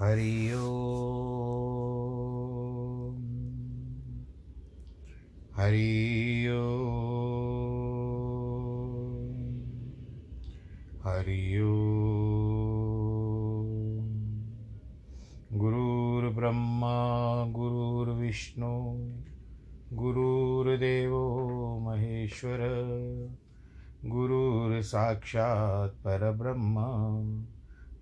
हरि ओम। हरि ओम। हरि ओम। गुरुर्ब्रह्मा गुरुर्विष्णु गुरुर्देवो महेश्वर गुरुर्साक्षात् परब्रह्म।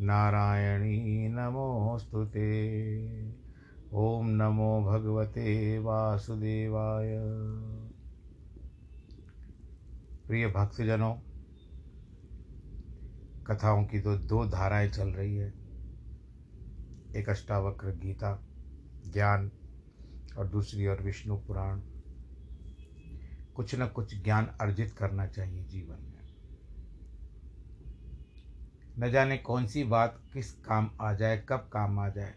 नारायणी नमोऽस्तु ते। ॐ नमो भगवते वासुदेवाय। प्रिय भक्तजनों, कथाओं की तो दो धाराएँ चल रही है। एक अष्टावक्र गीता, ज्ञान, और दूसरी और विष्णु पुराण। कुछ न कुछ ज्ञान अर्जित करना चाहिए जीवन न जाने कौन सी बात किस काम आ जाए, कब काम आ जाए।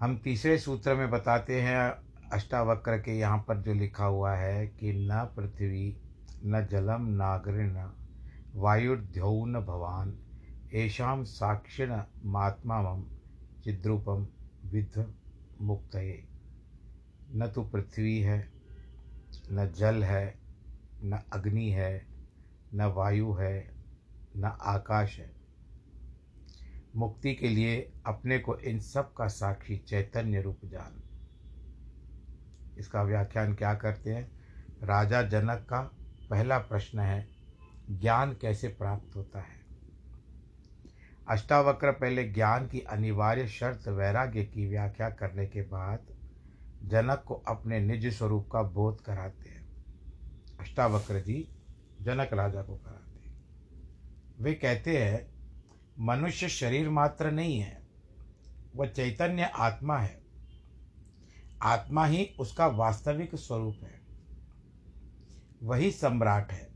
हम तीसरे सूत्र में बताते हैं, अष्टावक्र के यहाँ पर जो लिखा हुआ है कि न पृथ्वी, न जलम नागरिण न भवान येषाम साक्षिण महात्मा चिद्रूपम विद्ध मुक्त न तो पृथ्वी है, न जल है, न अग्नि है न वायु है, न आकाश है। मुक्ति के लिए अपने को इन सब का साक्षी चैतन्य रूप जान। इसका व्याख्यान क्या करते हैं? राजा जनक का पहला प्रश्न है, ज्ञान कैसे प्राप्त होता है? अष्टावक्र पहले ज्ञान की अनिवार्य शर्त वैराग्य की व्याख्या करने के बाद जनक को अपने निज स्वरूप का बोध कराते हैं। अष्टावक्र जी जनक राजा को कराते वे कहते हैं, मनुष्य शरीर मात्र नहीं है, वह चैतन्य आत्मा है। आत्मा ही उसका वास्तविक स्वरूप है। वही सम्राट है।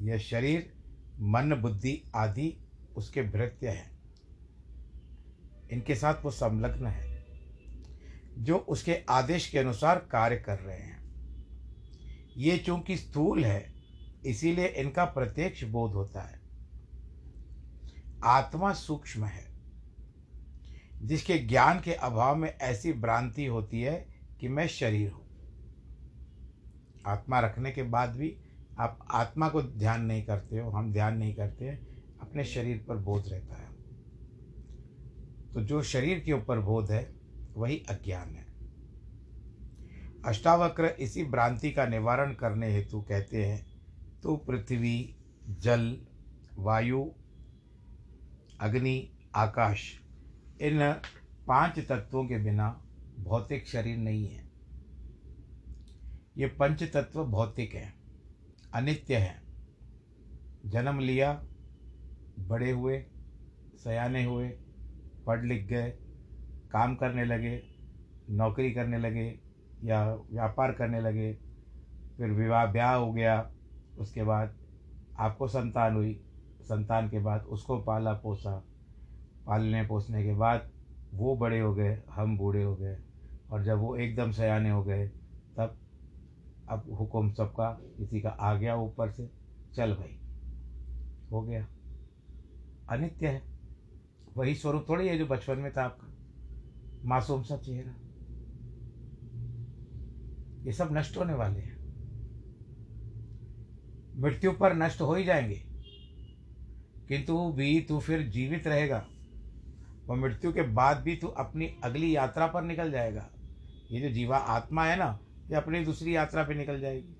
यह शरीर, मन, बुद्धि आदि उसके भृत्य हैं। इनके साथ वो संलग्न है, जो उसके आदेश के अनुसार कार्य कर रहे हैं। ये चूँकि स्थूल है इसीलिए इनका प्रत्यक्ष बोध होता है। आत्मा सूक्ष्म है, जिसके ज्ञान के अभाव में ऐसी भ्रांति होती है कि मैं शरीर हूँ। आत्मा रखने के बाद भी आप आत्मा को ध्यान नहीं करते हो, हम ध्यान नहीं करते हैं, अपने शरीर पर बोध रहता है। तो जो शरीर के ऊपर बोध है, वही अज्ञान है। अष्टावक्र इसी भ्रांति का निवारण करने हेतु कहते हैं तो पृथ्वी, जल, वायु, अग्नि, आकाश, इन पाँच तत्वों के बिना भौतिक शरीर नहीं है। ये पंच तत्व भौतिक हैं, अनित्य हैं। जन्म लिया बड़े हुए, सयाने हुए, पढ़ लिख गए, काम करने लगे, नौकरी करने लगे या व्यापार करने लगे, फिर विवाह, ब्याह हो गया उसके बाद आपको संतान हुई। संतान के बाद उसको पाला पोसा। पालने पोसने के बाद वो बड़े हो गए, हम बूढ़े हो गए। और जब वो एकदम सयाने हो गए, तब अब हुक्म सबका, किसी का आ गया ऊपर से, चल भाई। हो गया। अनित्य है। वही स्वरूप थोड़ी है जो बचपन में था आपका। मासूम सा चेहरा। ये सब नष्ट होने वाले हैं। मृत्यु पर नष्ट हो ही जाएँगे। किंतु भी तू फिर जीवित रहेगा। और मृत्यु के बाद भी तू अपनी अगली यात्रा पर निकल जाएगा। ये जो जीवा आत्मा है ना, ये अपनी दूसरी यात्रा पे निकल जाएगी।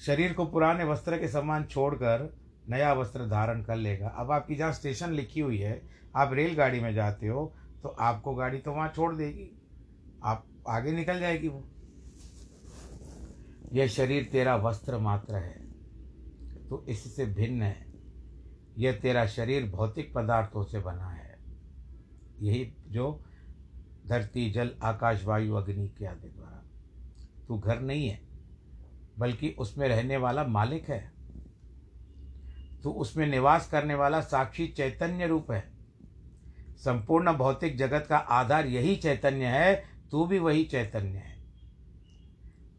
शरीर को पुराने वस्त्र के समान छोड़कर नया वस्त्र धारण कर लेगा। अब आपकी जहाँ स्टेशन लिखी हुई है, आप रेलगाड़ी में जाते हो तो आपको गाड़ी तो वहाँ छोड़ देगी। आप आगे निकल जाएगी वो। यह शरीर तेरा वस्त्र मात्र है। तो इससे भिन्न है। यह तेरा शरीर भौतिक पदार्थों से बना है। यही जो धरती, जल, आकाश, वायु, अग्नि के आदि द्वारा। तू घर नहीं है, बल्कि उसमें रहने वाला मालिक है। तू उसमें निवास करने वाला साक्षी चैतन्य रूप है। संपूर्ण भौतिक जगत का आधार यही चैतन्य है, तू भी वही चैतन्य है।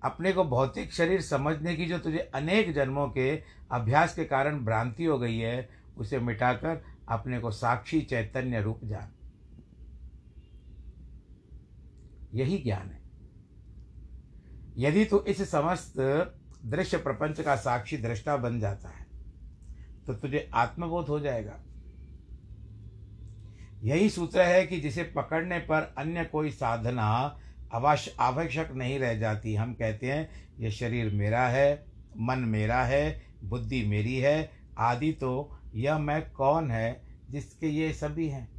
अपने को भौतिक शरीर समझने की जो तुझे अनेक जन्मों के अभ्यास के कारण भ्रांति हो गई है, उसे मिटाकर अपने को साक्षी चैतन्य रूप जान। यही ज्ञान है। यदि तू इस समस्त दृश्य प्रपंच का साक्षी दृष्टा बन जाता है तो तुझे आत्मबोध हो जाएगा। यही सूत्र है कि जिसे पकड़ने पर अन्य कोई साधना अवश्य आवश्यक नहीं रह जाती। हम कहते हैं यह शरीर मेरा है, मन मेरा है, बुद्धि मेरी है, आदि तो यह मैं कौन है जिसके ये सभी हैं?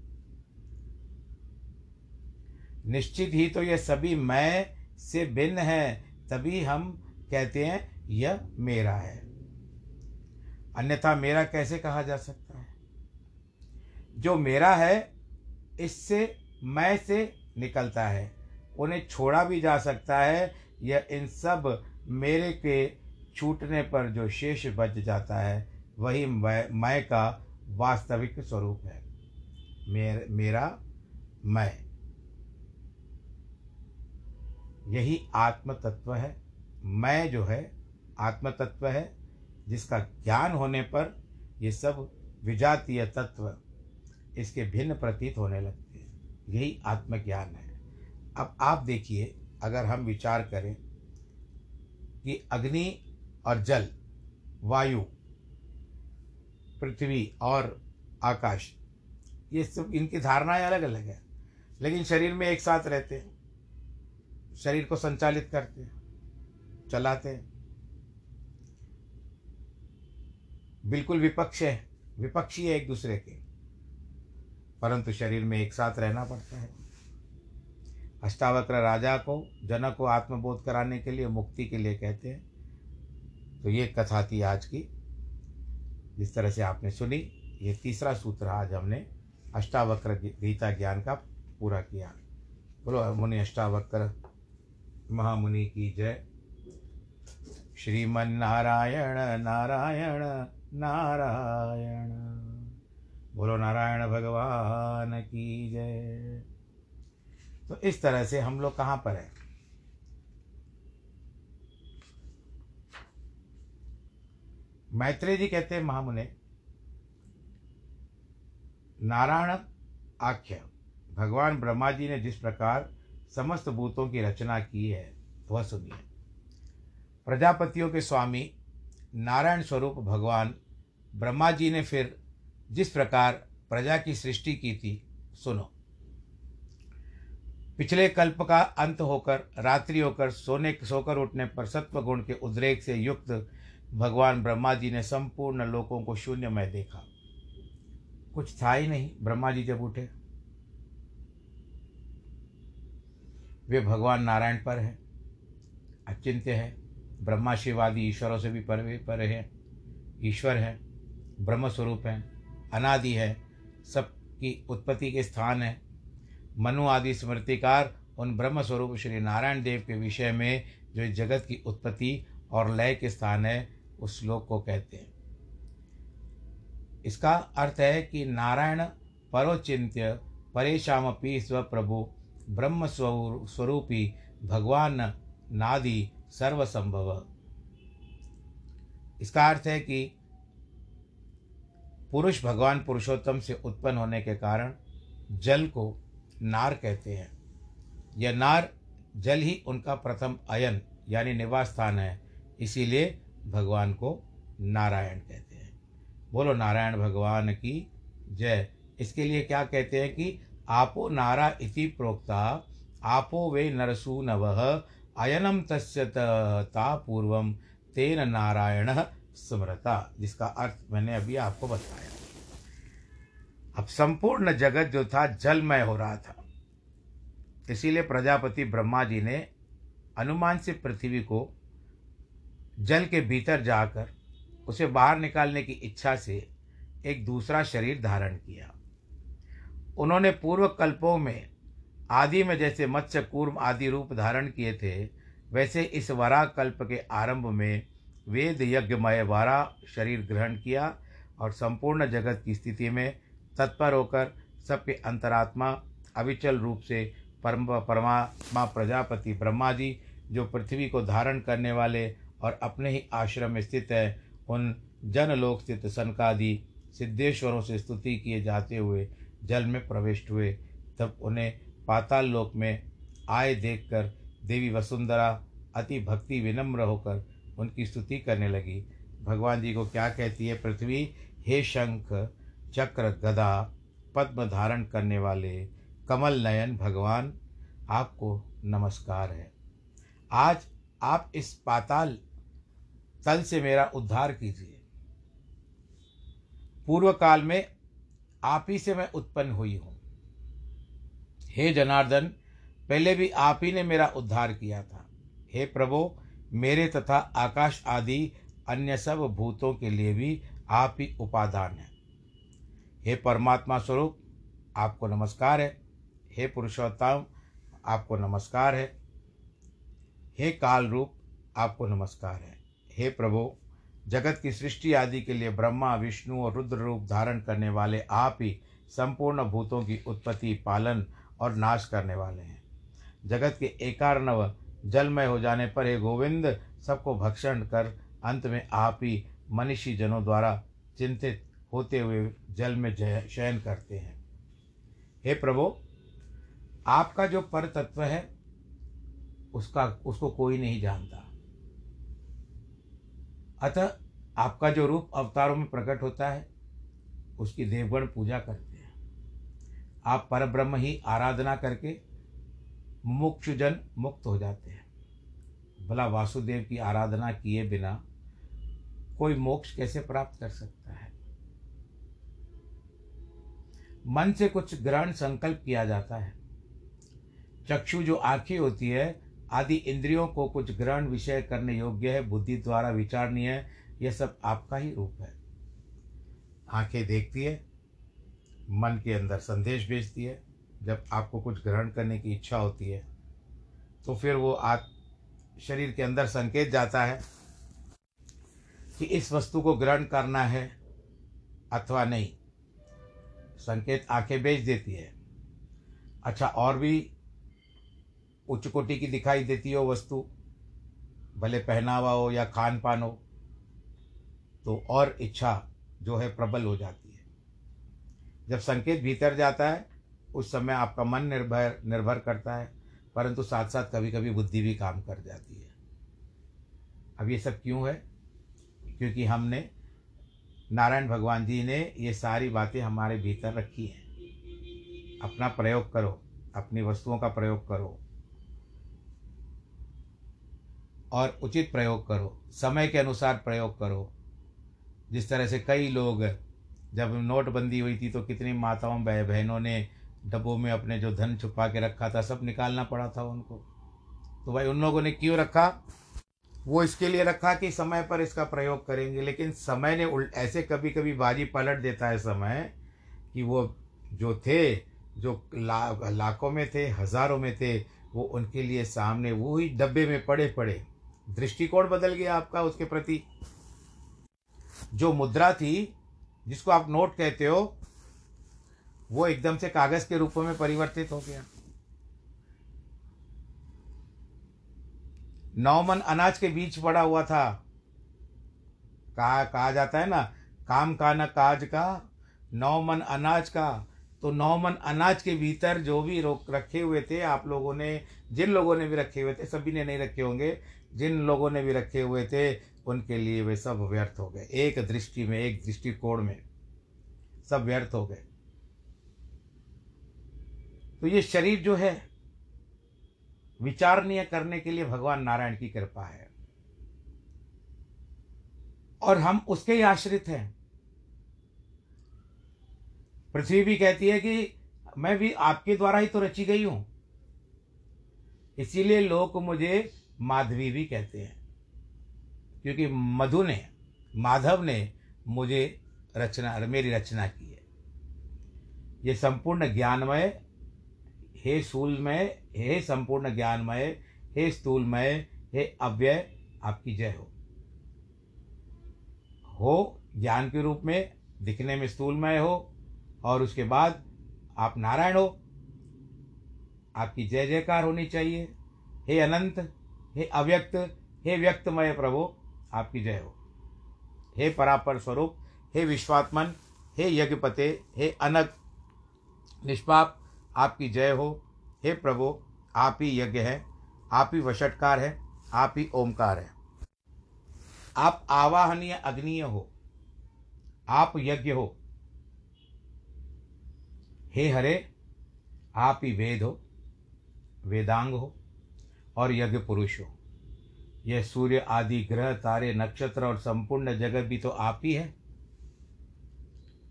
निश्चित ही तो ये सभी मैं से भिन्न है, तभी हम कहते हैं, यह मेरा है। अन्यथा मेरा कैसे कहा जा सकता है? जो मेरा है, इससे मैं से निकलता है। उन्हें छोड़ा भी जा सकता है यह इन सब मेरे के छूटने पर जो शेष बच जाता है वही मैं का वास्तविक स्वरूप है। मेर, मेरा मैं। यही आत्म तत्व है। मैं जो है आत्म तत्व है जिसका ज्ञान होने पर ये सब विजातीय तत्व इसके भिन्न प्रतीत होने लगते हैं। यही आत्मज्ञान है। अब आप देखिए, अगर हम विचार करें कि अग्नि और जल, वायु, पृथ्वी और आकाश, ये सब इनकी धारणाएँ अलग अलग है। लेकिन शरीर में एक साथ रहते हैं, शरीर को संचालित करते हैं, चलाते हैं। बिल्कुल विपक्ष है, विपक्षी है एक दूसरे के, परंतु शरीर में एक साथ रहना पड़ता है। अष्टावक्र राजा को, जनक को आत्मबोध कराने के लिए, मुक्ति के लिए कहते हैं। तो ये कथा थी आज की। जिस तरह से आपने सुनी, ये तीसरा सूत्र आज हमने अष्टावक्र गीता ज्ञान का पूरा किया। बोलो, मुनि अष्टावक्र, महामुनि की जय। श्रीमन नारायण नारायण नारायण। बोलो, नारायण भगवान की जय। तो इस तरह से हम लोग कहाँ पर हैं? मैत्रेय जी कहते हैं महामुने, नारायण आख्य, भगवान ब्रह्मा जी ने जिस प्रकार समस्त भूतों की रचना की है, वह सुनिए। प्रजापतियों के स्वामी, नारायण स्वरूप भगवान ब्रह्मा जी ने फिर जिस प्रकार प्रजा की सृष्टि की थी, सुनो। पिछले कल्प का अंत होकर, रात्रि होकर, सोने, सोकर उठने पर सत्व गुण के उद्रेक से युक्त भगवान ब्रह्मा जी ने संपूर्ण लोकों को शून्य में देखा। कुछ था ही नहीं ब्रह्मा जी जब उठे। वे भगवान नारायण पर हैं, अचिंत्य है ब्रह्मा शिवादि ईश्वरों से भी पर पर है, ईश्वर है ब्रह्म स्वरूप है, अनादि है, सबकी उत्पत्ति के स्थान है मनु आदि स्मृतिकार उन ब्रह्म स्वरूप श्री नारायण देव के विषय में जो जगत की उत्पत्ति और लय के स्थान है, उस श्लोक को कहते हैं। इसका अर्थ है कि नारायण परोचिंत्य परेशामपि स्वप्रभु ब्रह्म स्वरूपी भगवान नादि सर्वसंभव। इसका अर्थ है कि पुरुष भगवान पुरुषोत्तम से उत्पन्न होने के कारण जल को नार कहते हैं। यह नार जल ही उनका प्रथम अयन यानी निवास स्थान है। इसीलिए भगवान को नारायण कहते हैं। बोलो, नारायण भगवान की जय। इसके लिए क्या कहते हैं कि आपो नारा इति प्रोक्ता, आपो वे नरसू नव, अयनम तस्य ता पूर्व, तेन नारायण स्मृता जिसका अर्थ मैंने अभी आपको बताया। अब संपूर्ण जगत जो था, जलमय हो रहा था। इसीलिए प्रजापति ब्रह्मा जी ने अनुमान से पृथ्वी को जल के भीतर जाकर उसे बाहर निकालने की इच्छा से एक दूसरा शरीर धारण किया। उन्होंने पूर्व कल्पों में आदि में जैसे मत्स्य कूर्म आदि रूप धारण किए थे, वैसे इस वरा कल्प के आरंभ में वेद यज्ञमय वारा शरीर ग्रहण किया और संपूर्ण जगत की स्थिति में तत्पर होकर सबके अंतरात्मा अविचल रूप से परम परमात्मा प्रजापति ब्रह्मा जी, जो पृथ्वी को धारण करने वाले और अपने ही आश्रम में स्थित है, उन जनलोक स्थित सनकादि सिद्धेश्वरों से स्तुति किए जाते हुए जल में प्रविष्ट हुए। तब उन्हें पाताल लोक में आए देखकर देवी वसुंधरा अति भक्ति विनम्र होकर उनकी स्तुति करने लगी। भगवान जी को क्या कहती है पृथ्वी, हे शंख चक्र गदा पद्म धारण करने वाले कमल नयन भगवान, आपको नमस्कार है। आज आप इस पाताल तल से मेरा उद्धार कीजिए। पूर्व काल में आप ही से मैं उत्पन्न हुई हूँ। हे जनार्दन, पहले भी आप ही ने मेरा उद्धार किया था। हे प्रभु, मेरे तथा आकाश आदि अन्य सब भूतों के लिए भी आप ही उपादान हैं। हे परमात्मा स्वरूप, आपको नमस्कार है। हे पुरुषोत्तम, आपको नमस्कार है। हे काल रूप आपको नमस्कार है। हे प्रभु, जगत की सृष्टि आदि के लिए ब्रह्मा, विष्णु और रुद्र रूप धारण करने वाले आप ही संपूर्ण भूतों की उत्पत्ति, पालन और नाश करने वाले हैं। जगत के एकार्णव, जलमय हो जाने पर हे गोविंद, सबको भक्षण कर, अंत में आप ही मनीषी जनों द्वारा चिंतित होते हुए जल में शयन करते हैं। हे प्रभु, आपका जो पर तत्व है, उसका, उसको कोई नहीं जानता। अतः आपका जो रूप अवतारों में प्रकट होता है, उसकी देवगण पूजा करते हैं। आप पर ब्रह्म ही आराधना करके मुक्षुजन मुक्त हो जाते हैं। भला वासुदेव की आराधना किए बिना कोई मोक्ष कैसे प्राप्त कर सकता है? मन से कुछ ग्रहण संकल्प किया जाता है। चक्षु जो आँखें होती है, आदि इंद्रियों को कुछ ग्रहण विषय करने योग्य है, बुद्धि द्वारा विचारणीय है, यह सब आपका ही रूप है। आँखें देखती है, मन के अंदर संदेश भेजती है, जब आपको कुछ ग्रहण करने की इच्छा होती है तो फिर वो आप शरीर के अंदर संकेत जाता है कि इस वस्तु को ग्रहण करना है अथवा नहीं। संकेत आँखें भेज देती है। अच्छा और भी उच्च कोटि की दिखाई देती हो वस्तु, भले पहनावा हो या खान पान हो तो और इच्छा जो है प्रबल हो जाती है। जब संकेत भीतर जाता है, उस समय आपका मन निर्भर निर्भर करता है, परंतु साथ साथ कभी कभी बुद्धि भी काम कर जाती है। अब ये सब क्यों है? क्योंकि हमने नारायण भगवान जी ने ये सारी बातें हमारे भीतर रखी हैं। अपना प्रयोग करो, अपनी वस्तुओं का प्रयोग करो और उचित प्रयोग करो, समय के अनुसार प्रयोग करो। जिस तरह से कई लोग, जब नोटबंदी हुई थी तो कितनी माताओं, बहनों ने डब्बों में अपने जो धन छुपा के रखा था, सब निकालना पड़ा था उनको। तो भाई उन लोगों ने क्यों रखा? वो इसके लिए रखा कि समय पर इसका प्रयोग करेंगे, लेकिन समय ने उल्ट ऐसे कभी कभी बाजी पलट देता है समय कि वो जो थे, जो ला, लाखों में थे, हज़ारों में थे, वो उनके लिए सामने वो ही डब्बे में पड़े पड़े। दृष्टिकोण बदल गया आपका उसके प्रति। जो मुद्रा थी, जिसको आप नोट कहते हो, वो एकदम से कागज़ के रूप में परिवर्तित हो गया। नौमन अनाज के बीच पड़ा हुआ था। कहा कहा जाता है ना, काम का न काज का, नौमन अनाज का। तो नौमन अनाज के भीतर जो भी रोक रखे हुए थे, आप लोगों ने, जिन लोगों ने भी रखे हुए थे, सभी ने नहीं रखे होंगे, जिन लोगों ने भी रखे हुए थे, उनके लिए वे सब व्यर्थ हो गए। एक दृष्टि में, एक दृष्टिकोण में, सब व्यर्थ हो गए। तो ये शरीर जो है विचारणीय करने के लिए भगवान नारायण की कृपा है। और हम उसके ही आश्रित हैं। पृथ्वी भी कहती है कि मैं भी आपके द्वारा ही तो रची गई हूँ। इसीलिए लोग मुझे माधवी भी कहते हैं। क्योंकि मधु ने, माधव ने मुझे रचना, मेरी रचना की है। ये संपूर्ण ज्ञानमय हे स्थूलमय हे संपूर्ण ज्ञानमय, हे स्थूलमय, हे अव्यय, आपकी जय हो। हो ज्ञान के रूप में, दिखने में स्थूलमय हो, और उसके बाद आप नारायण हो। आपकी जय जयकार होनी चाहिए। हे अनंत, हे अव्यक्त, हे व्यक्तमय प्रभु, आपकी जय हो। हे परापर स्वरूप, हे विश्वात्मन, हे यज्ञपते, हे अनग, निष्पाप, आपकी जय हो। हे प्रभु, आप ही यज्ञ है, आप ही वशटकार है, आप ही ओमकार है। आप आवाहनीय अग्निय हो, आप यज्ञ हो। हे हरे, आप ही वेद हो, वेदांग हो और यज्ञ पुरुष हो। यह सूर्य आदि ग्रह, तारे, नक्षत्र और संपूर्ण जगत भी तो आप ही है।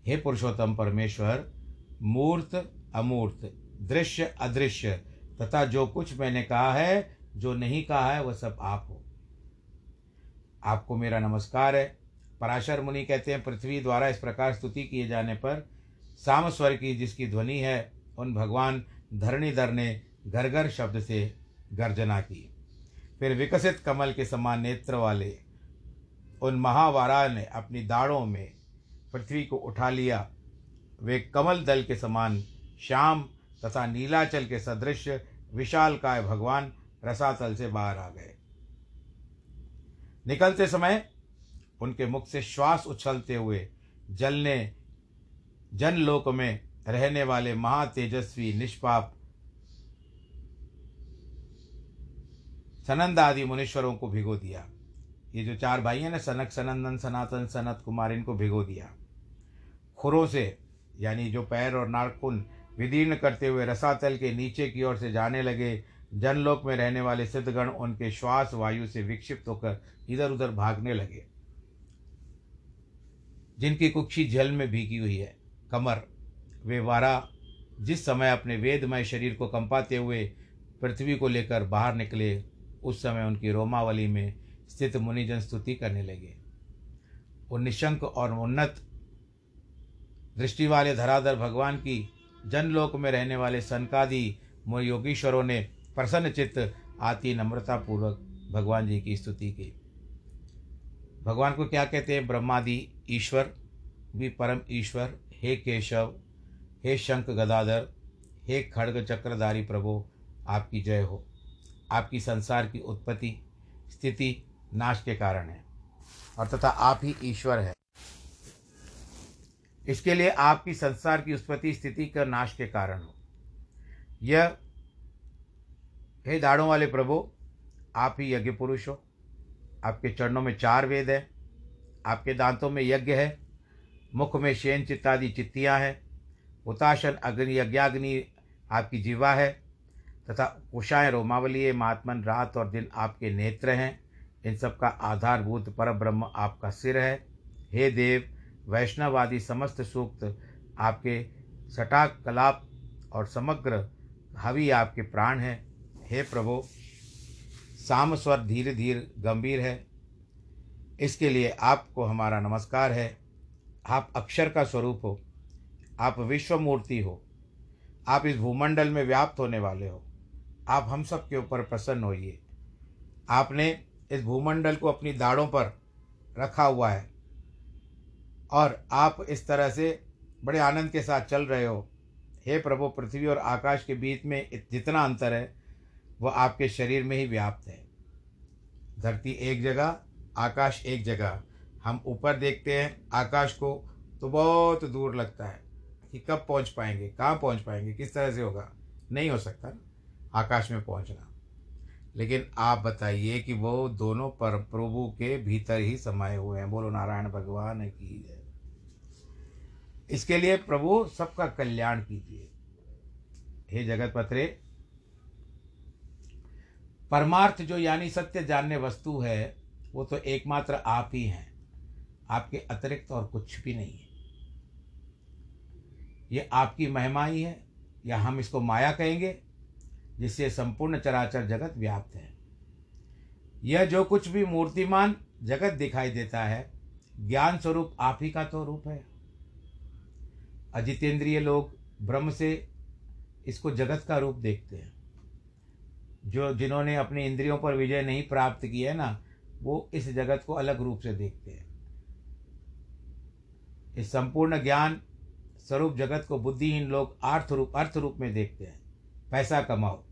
हे पुरुषोत्तम परमेश्वर, मूर्त, अमूर्त दृश्य अदृश्य, तथा जो कुछ मैंने कहा है, जो नहीं कहा है, वह सब आप हो। आपको मेरा नमस्कार है। पराशर मुनि कहते हैं, पृथ्वी द्वारा इस प्रकार स्तुति किए जाने पर साम स्वर की जिसकी ध्वनि है, उन भगवान धरणीधर ने घर घर शब्द से गर्जना की। फिर विकसित कमल के समान नेत्र वाले उन महावारा ने अपनी दाढ़ों में पृथ्वी को उठा लिया। वे कमल दल के समान श्याम तथा नीलाचल के सदृश विशाल काय भगवान रसातल से बाहर आ गए। निकलते समय उनके मुख से श्वास उछलते हुए जल ने जनलोक में रहने वाले महातेजस्वी, निष्पाप, सनंद आदि मुनीश्वरों को भिगो दिया। ये जो चार भाई हैं ना, सनक, सनंदन, सनातन, सनत कुमार, इनको भिगो दिया। खुरों से, यानी जो पैर और नारकुन विदीर्ण करते हुए रसातल के नीचे की ओर से जाने लगे। जनलोक में रहने वाले सिद्धगण उनके श्वास वायु से विक्षिप्त होकर इधर उधर भागने लगे। जिनकी कुक्षी जल में भीगी हुई है, कमर, वे वारा, जिस समय अपने वेदमय शरीर को कंपाते हुए पृथ्वी को लेकर बाहर निकले, उस समय उनकी रोमावली में स्थित मुनिजन स्तुति करने लगे। वो निशंक और उन्नत दृष्टि वाले धराधर भगवान की जनलोक में रहने वाले सनकादि योगीश्वरों ने प्रसन्न चित्त, आती नम्रता पूर्वक भगवान जी की स्तुति की। भगवान को क्या कहते हैं? ब्रह्मादि ईश्वर, भी परम ईश्वर, हे केशव, हे शंख गदाधर, हे खड़ग चक्रधारी प्रभो, आपकी जय हो। आपकी संसार की उत्पत्ति, स्थिति, नाश के कारण है और तथा आप ही ईश्वर है। इसके लिए आपकी संसार की उत्पत्ति स्थिति का नाश के कारण हो। यह, हे दाड़ों वाले प्रभु, आप ही यज्ञ पुरुष हो। आपके चरणों में चार वेद हैं। आपके दांतों में यज्ञ है। मुख में शेन चित्तादि चित्तियाँ हैं। उताशन, अग्नि, यज्ञाग्नि आपकी जीवा है। तथा कुशाएँ रोमावली, महात्मन, रात और दिन आपके नेत्र हैं। इन सब का आधारभूत पर ब्रह्म आपका सिर है। हे देव वैष्णवादी समस्त सूक्त आपके सटाक कलाप और समग्र हवि आपके प्राण हैं। हे प्रभु, साम स्वर धीरे धीरे गंभीर है। इसके लिए आपको हमारा नमस्कार है। आप अक्षर का स्वरूप हो। आप विश्व मूर्ति हो। आप इस भूमंडल में व्याप्त होने वाले हो। आप हम सब के ऊपर प्रसन्न होइए। आपने इस भूमंडल को अपनी दाढ़ों पर रखा हुआ है। और आप इस तरह से बड़े आनंद के साथ चल रहे हो। हे प्रभु, पृथ्वी और आकाश के बीच में जितना अंतर है वह आपके शरीर में ही व्याप्त है। धरती एक जगह, आकाश एक जगह। हम ऊपर देखते हैं आकाश को तो बहुत दूर लगता है कि कब पहुँच पाएँगे, कहाँ पहुँच पाएँगे, किस तरह से होगा। नहीं हो सकता आकाश में पहुँचना। लेकिन आप बताइए कि वो दोनों पर प्रभु के भीतर ही समाये हुए हैं। बोलो, नारायण भगवान की जय। इसके लिए प्रभु सबका कल्याण कीजिए। हे जगत पत्रे, परमार्थ जो यानी सत्य जानने वस्तु है, वो तो एकमात्र आप ही हैं। आपके अतिरिक्त और कुछ भी नहीं है। ये आपकी महिमा ही है। या हम इसको माया कहेंगे? जिससे संपूर्ण चराचर जगत व्याप्त है। यह जो कुछ भी मूर्तिमान जगत दिखाई देता है ज्ञान स्वरूप आप ही का तो रूप है। अजितेंद्रिय लोग ब्रह्म से इसको जगत का रूप देखते हैं। जो जिन्होंने अपने इंद्रियों पर विजय नहीं प्राप्त किया है ना, वो इस जगत को अलग रूप से देखते हैं। इस संपूर्ण ज्ञान स्वरूप जगत को बुद्धिहीन लोग अर्थ रूप अर्थ रूप में देखते हैं। पैसा कमाओ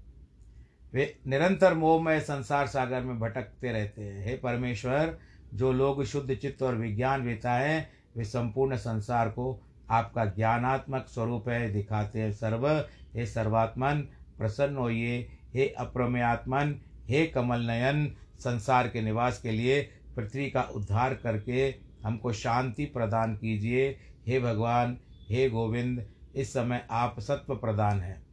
वे निरंतर मोहमय संसार सागर में भटकते रहते हैं। हे परमेश्वर, जो लोग शुद्ध चित्त और विज्ञान वेता है, वे संपूर्ण संसार को आपका ज्ञानात्मक स्वरूप है, दिखाते हैं सर्व। हे सर्वात्मन, प्रसन्न होइए। हे अप्रमेयात्मन, हे कमल नयन संसार के निवास के लिए पृथ्वी का उद्धार करके हमको शांति प्रदान कीजिए। हे भगवान, हे गोविंद, इस समय आप सत्व प्रदान हैं।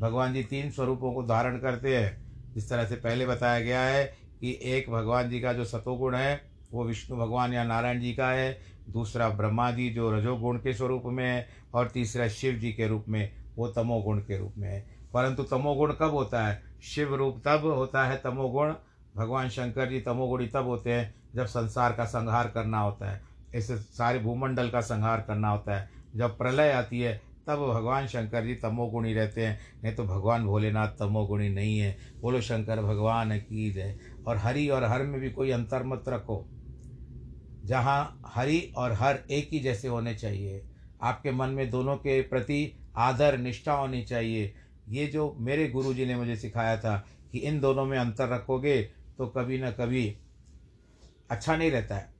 भगवान जी तीन स्वरूपों को धारण करते हैं। जिस तरह से पहले बताया गया है कि एक भगवान जी का जो सतोगुण है, वो विष्णु भगवान या नारायण जी का है। दूसरा ब्रह्मा जी जो रजोगुण के स्वरूप में है और तीसरा शिव जी के रूप में, वो तमोगुण के रूप में है। परंतु तमोगुण कब होता है? शिव रूप तब होता है तमोगुण। भगवान शंकर जी तमोगुणी तब होते हैं, जब संसार का संहार करना होता है। इस सारे भूमंडल का संहार करना होता है। जब प्रलय आती है तब भगवान शंकर जी तमोगुणी रहते हैं। नहीं तो भगवान भोलेनाथ तमोगुणी नहीं है। बोलो, शंकर भगवान की जय। और हरि और हर में भी कोई अंतर मत रखो। जहाँ हरि और हर एक ही जैसे होने चाहिए। आपके मन में दोनों के प्रति आदर, निष्ठा होनी चाहिए। ये जो मेरे गुरु जी ने मुझे सिखाया था कि इन दोनों में अंतर रखोगे तो कभी ना कभी अच्छा नहीं रहता है।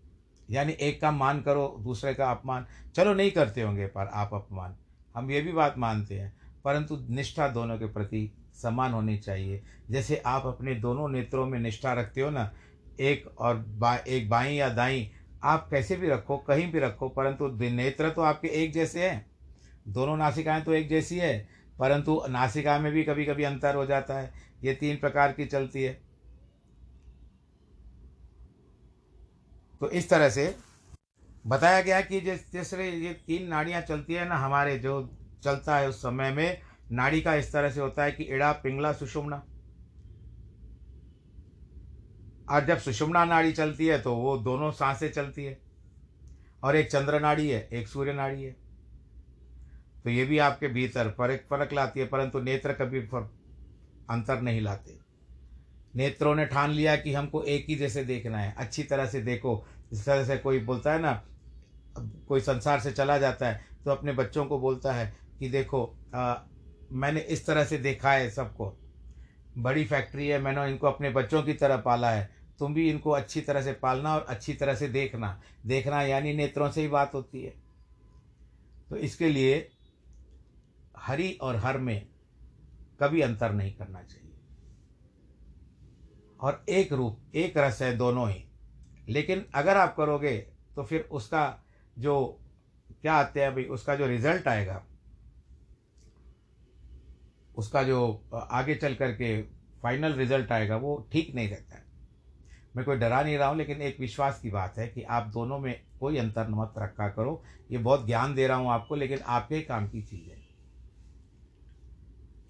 यानी एक का मान करो, दूसरे का अपमान। चलो, नहीं करते होंगे, पर आप अपमान। हम ये भी बात मानते हैं, परंतु निष्ठा दोनों के प्रति समान होनी चाहिए। जैसे आप अपने दोनों नेत्रों में निष्ठा रखते हो ना, एक और बा, एक बाई या दाई, आप कैसे भी रखो, कहीं भी रखो, परंतु नेत्र तो आपके एक जैसे हैं। दोनों नासिकाएँ तो एक जैसी है, परंतु नासिका में भी कभी कभी अंतर हो जाता है। ये तीन प्रकार की चलती है। तो इस तरह से बताया गया कि जिस तीसरे ये तीन नाड़ियाँ चलती है ना, हमारे जो चलता है उस समय में, नाड़ी का इस तरह से होता है कि इड़ा, पिंगला, सुषुम्ना। और जब सुषुम्ना नाड़ी चलती है तो वो दोनों साँसें चलती है। और एक चंद्र नाड़ी है, एक सूर्य नाड़ी है। तो ये भी आपके भीतर फ़र्क फ़र्क लाती है, परंतु नेत्र कभी अंतर नहीं लाते। नेत्रों ने ठान लिया कि हमको एक ही जैसे देखना है। अच्छी तरह से देखो। जिस तरह से कोई बोलता है ना कोई संसार से चला जाता है तो अपने बच्चों को बोलता है कि देखो आ, मैंने इस तरह से देखा है सबको। बड़ी फैक्ट्री है मैंने इनको अपने बच्चों की तरह पाला है। तुम भी इनको अच्छी तरह से पालना और अच्छी तरह से देखना। देखना यानी नेत्रों से ही बात होती है। तो इसके लिए हरि और हर में कभी अंतर नहीं करना चाहिए। और एक रूप एक रस है दोनों ही। लेकिन अगर आप करोगे तो फिर उसका जो क्या आते हैं भाई, उसका जो रिज़ल्ट आएगा, उसका जो आगे चल करके फाइनल रिज़ल्ट आएगा, वो ठीक नहीं रहता है। मैं कोई डरा नहीं रहा हूँ, लेकिन एक विश्वास की बात है कि आप दोनों में कोई अंतर मत रखा करो। ये बहुत ज्ञान दे रहा हूँ आपको, लेकिन आपके काम की चीज़ है।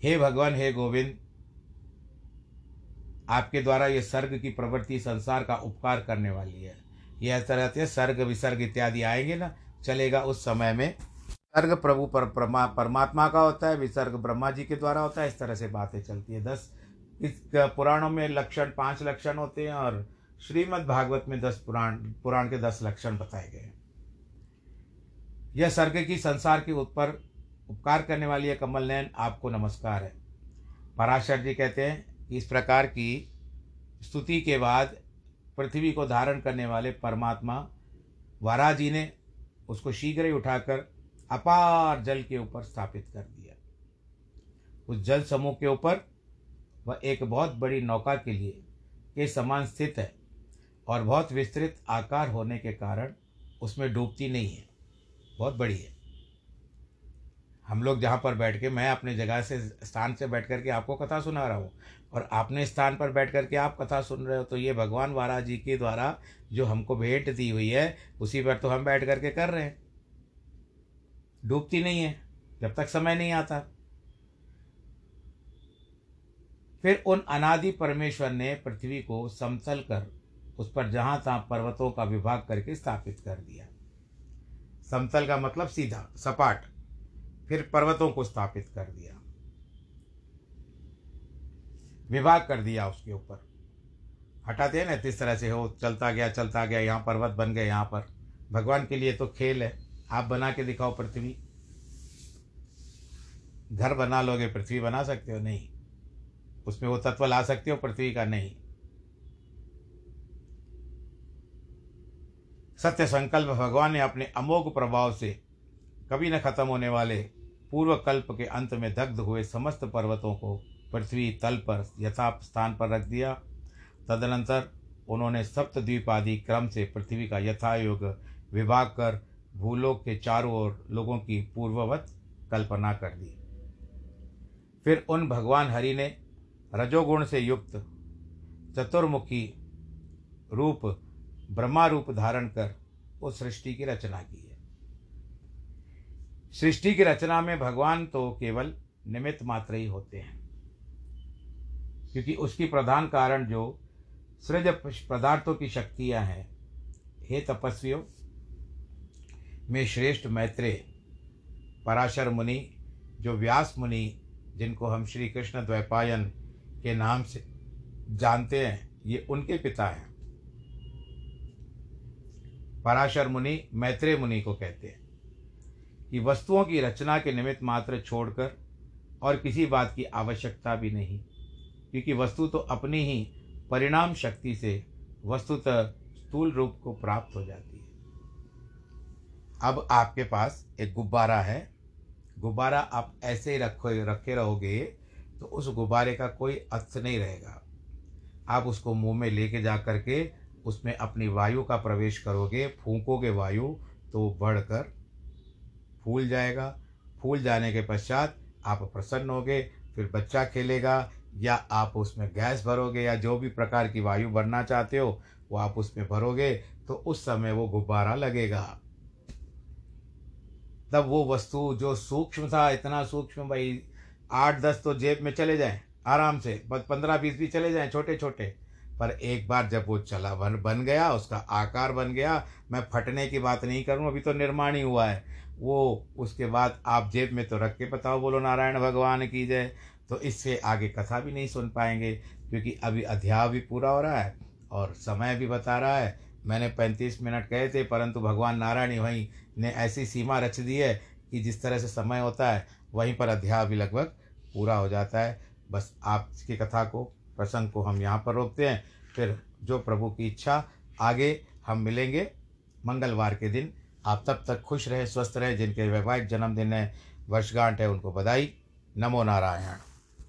हे भगवान, हे गोविंद, आपके द्वारा ये सर्ग की प्रवृत्ति, संसार का उपकार करने वाली है। ये ऐसा रहते हैं सर्ग, विसर्ग इत्यादि आएँगे ना, चलेगा उस समय में। सर्ग प्रभु पर, परमा, परमात्मा का होता है, विसर्ग ब्रह्मा जी के द्वारा होता है, इस तरह से बातें चलती है। दस, इस पुराणों में लक्षण, पाँच लक्षण होते हैं और श्रीमद् भागवत में दस पुराण पुराण के दस लक्षण बताए गए हैं। यह सर्ग की संसार के ऊपर उपकार करने वाली है कमल नयन आपको नमस्कार है। पराशर जी कहते हैं, इस प्रकार की स्तुति के बाद पृथ्वी को धारण करने वाले परमात्मा वारा जी ने उसको शीघ्र ही उठाकर अपार जल के ऊपर स्थापित कर दिया। उस जल समूह के ऊपर वह एक बहुत बड़ी नौका के लिए के समान स्थित है और बहुत विस्तृत आकार होने के कारण उसमें डूबती नहीं है। बहुत बड़ी है। हम लोग जहाँ पर बैठ के, मैं अपने जगह से, स्थान से बैठ करके आपको कथा सुना रहा हूँ। और आपने स्थान पर बैठ करके आप कथा सुन रहे हो तो ये भगवान वारा जी के द्वारा जो हमको भेंट दी हुई है, उसी पर तो हम बैठ करके कर रहे हैं। डूबती नहीं है, जब तक समय नहीं आता। फिर उन अनादि परमेश्वर ने पृथ्वी को समतल कर, उस पर जहाँ तहाँ पर्वतों का विभाग करके स्थापित कर दिया। समतल का मतलब सीधा, सपाट। फिर पर्वतों को स्थापित कर दिया। विभाग कर दिया उसके ऊपर। हटाते हैं ना, इस तरह से हो, चलता गया चलता गया, यहाँ पर्वत बन गए, यहाँ पर। भगवान के लिए तो खेल है। आप बना के दिखाओ पृथ्वी। घर बना लोगे, पृथ्वी बना सकते हो? नहीं। उसमें वो तत्व ला सकते हो, पृथ्वी का? नहीं। सत्य संकल्प भगवान ने अपने अमोघ प्रभाव से कभी न खत्म होने वाले पूर्व कल्प के अंत में दग्ध हुए समस्त पर्वतों को पृथ्वी तल पर यथाप स्थान पर रख दिया। तदनंतर उन्होंने सप्तद्वीप आदि क्रम से पृथ्वी का यथायोग विभाग कर भूलोक के चारों ओर लोगों की पूर्ववत कल्पना कर दी। फिर उन भगवान हरि ने रजोगुण से युक्त चतुर्मुखी रूप ब्रह्मा रूप धारण कर उस सृष्टि की रचना की। सृष्टि की रचना में भगवान तो केवल निमित्त मात्र ही होते हैं। क्योंकि उसकी प्रधान कारण जो सृज पदार्थों की शक्तियाँ हैं, हे तपस्वियों, में श्रेष्ठ मैत्रेय पराशर मुनि, जो व्यास मुनि, जिनको हम श्री कृष्ण द्वैपायन के नाम से जानते हैं, ये उनके पिता हैं। पराशर मुनि मैत्रेय मुनि को कहते हैं। कि वस्तुओं की रचना के निमित्त मात्र छोड़कर और किसी बात की आवश्यकता भी नहीं। क्योंकि वस्तु तो अपनी ही परिणाम शक्ति से वस्तुतः स्थूल रूप को प्राप्त हो जाती है। अब आपके पास एक गुब्बारा है। गुब्बारा आप ऐसे ही रखो, रखे रहोगे तो उस गुब्बारे का कोई अर्थ नहीं रहेगा। आप उसको मुँह में लेके जा करके उसमें अपनी वायु का प्रवेश करोगे, फूंकोगे वायु तो बढ़कर फूल जाएगा। फूल जाने के पश्चात आप प्रसन्न होगे, फिर बच्चा खेलेगा या आप उसमें गैस भरोगे या जो भी प्रकार की वायु भरना चाहते हो, वो आप उसमें भरोगे तो उस समय वो गुब्बारा लगेगा। तब वो वस्तु जो सूक्ष्म था, इतना सूक्ष्म भाई, आठ दस तो जेब में चले जाएँ, आराम से पंद्रह बीस भी चले जाएँ छोटे छोटे पर एक बार जब वो चला बन बन गया, उसका आकार बन गया, मैं फटने की बात नहीं करूँ, अभी तो निर्माण ही हुआ है। वो उसके बाद आप जेब में तो रख के बताओ, बोलो, नारायण भगवान की जय। तो इससे आगे कथा भी नहीं सुन पाएँगे, क्योंकि अभी अध्याय भी पूरा हो रहा है और समय भी बता रहा है। मैंने पैंतीस मिनट कहे थे, परंतु भगवान नारायण वहीं ने ऐसी सीमा रच दी है कि जिस तरह से समय होता है, वहीं पर अध्याय भी लगभग पूरा हो जाता है। बस आपकी कथा को, प्रसंग को हम यहाँ पर रोकते हैं। फिर जो प्रभु की इच्छा, आगे हम मिलेंगे मंगलवार के दिन आप तब तक खुश रहे, स्वस्थ रहे, जिनके वैवाहिक जन्मदिन है वर्षगांठ है उनको बधाई। नमो नारायण।